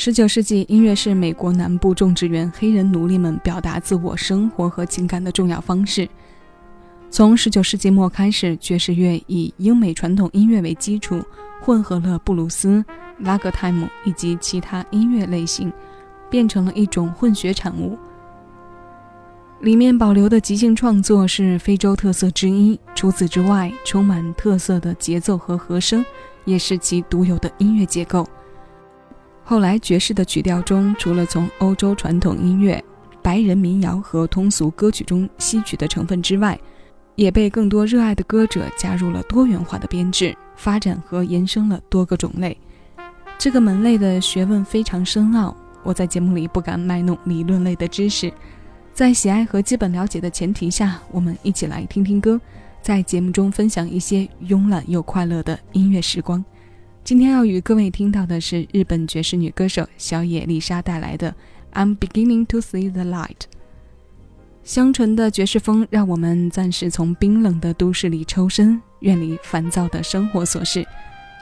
十九世纪，音乐是美国南部种植园黑人奴隶们表达自我生活和情感的重要方式。从十九世纪末开始，爵士乐以英美传统音乐为基础，混合了布鲁斯、拉格泰姆以及其他音乐类型，变成了一种混血产物。里面保留的即兴创作是非洲特色之一。除此之外，充满特色的节奏和和声也是其独有的音乐结构。后来，爵士的曲调中，除了从欧洲传统音乐、白人民谣和通俗歌曲中吸取的成分之外，也被更多热爱的歌者加入了多元化的编制，发展和延伸了多个种类。这个门类的学问非常深奥，我在节目里不敢卖弄理论类的知识。在喜爱和基本了解的前提下，我们一起来听听歌，在节目中分享一些慵懒又快乐的音乐时光。今天要与各位听到的是日本爵士女歌手小野丽莎带来的《I'm Beginning to See the Light》。香醇的爵士风让我们暂时从冰冷的都市里抽身，远离烦躁的生活琐事，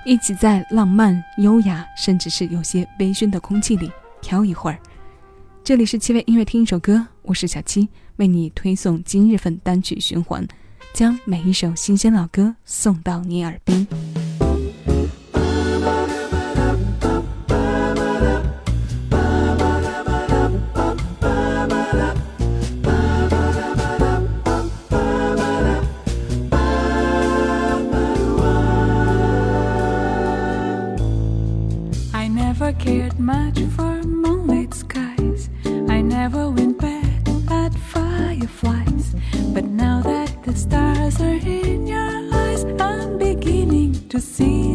一起在浪漫、优雅，甚至是有些微醺的空气里飘一会儿。这里是七位音乐听一首歌，我是小七，为你推送今日份单曲循环，将每一首新鲜老歌送到你耳边。Cared much for moonlit skies. I never went back at fireflies. But now that the stars are in your eyes, I'm beginning to see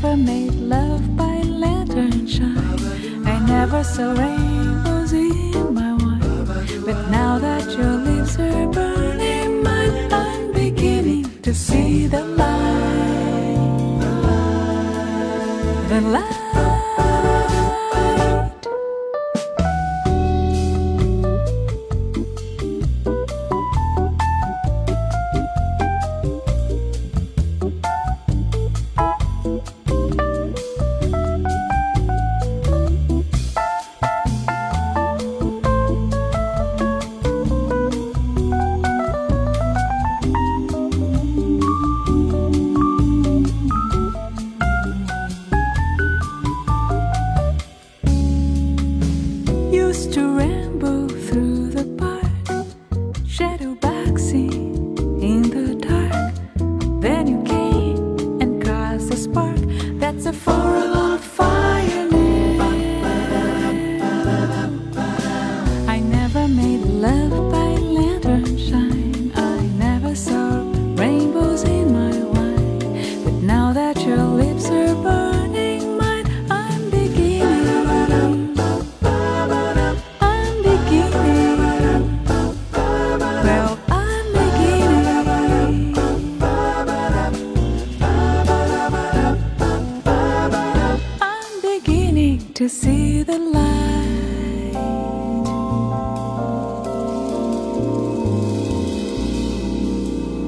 never made love by lantern shine. I never saw rainbows in my wine. But now that your lips are burning mine, I'm beginning to see the light. The light. To ramble through the park, shadow boxing in the dark. Then you came and caused a spark that's a on fire. I never made love by lantern shine. I never saw rainbows in my wine. But now that your lips are burning to see the light.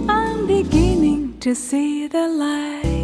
I'm beginning to see the light.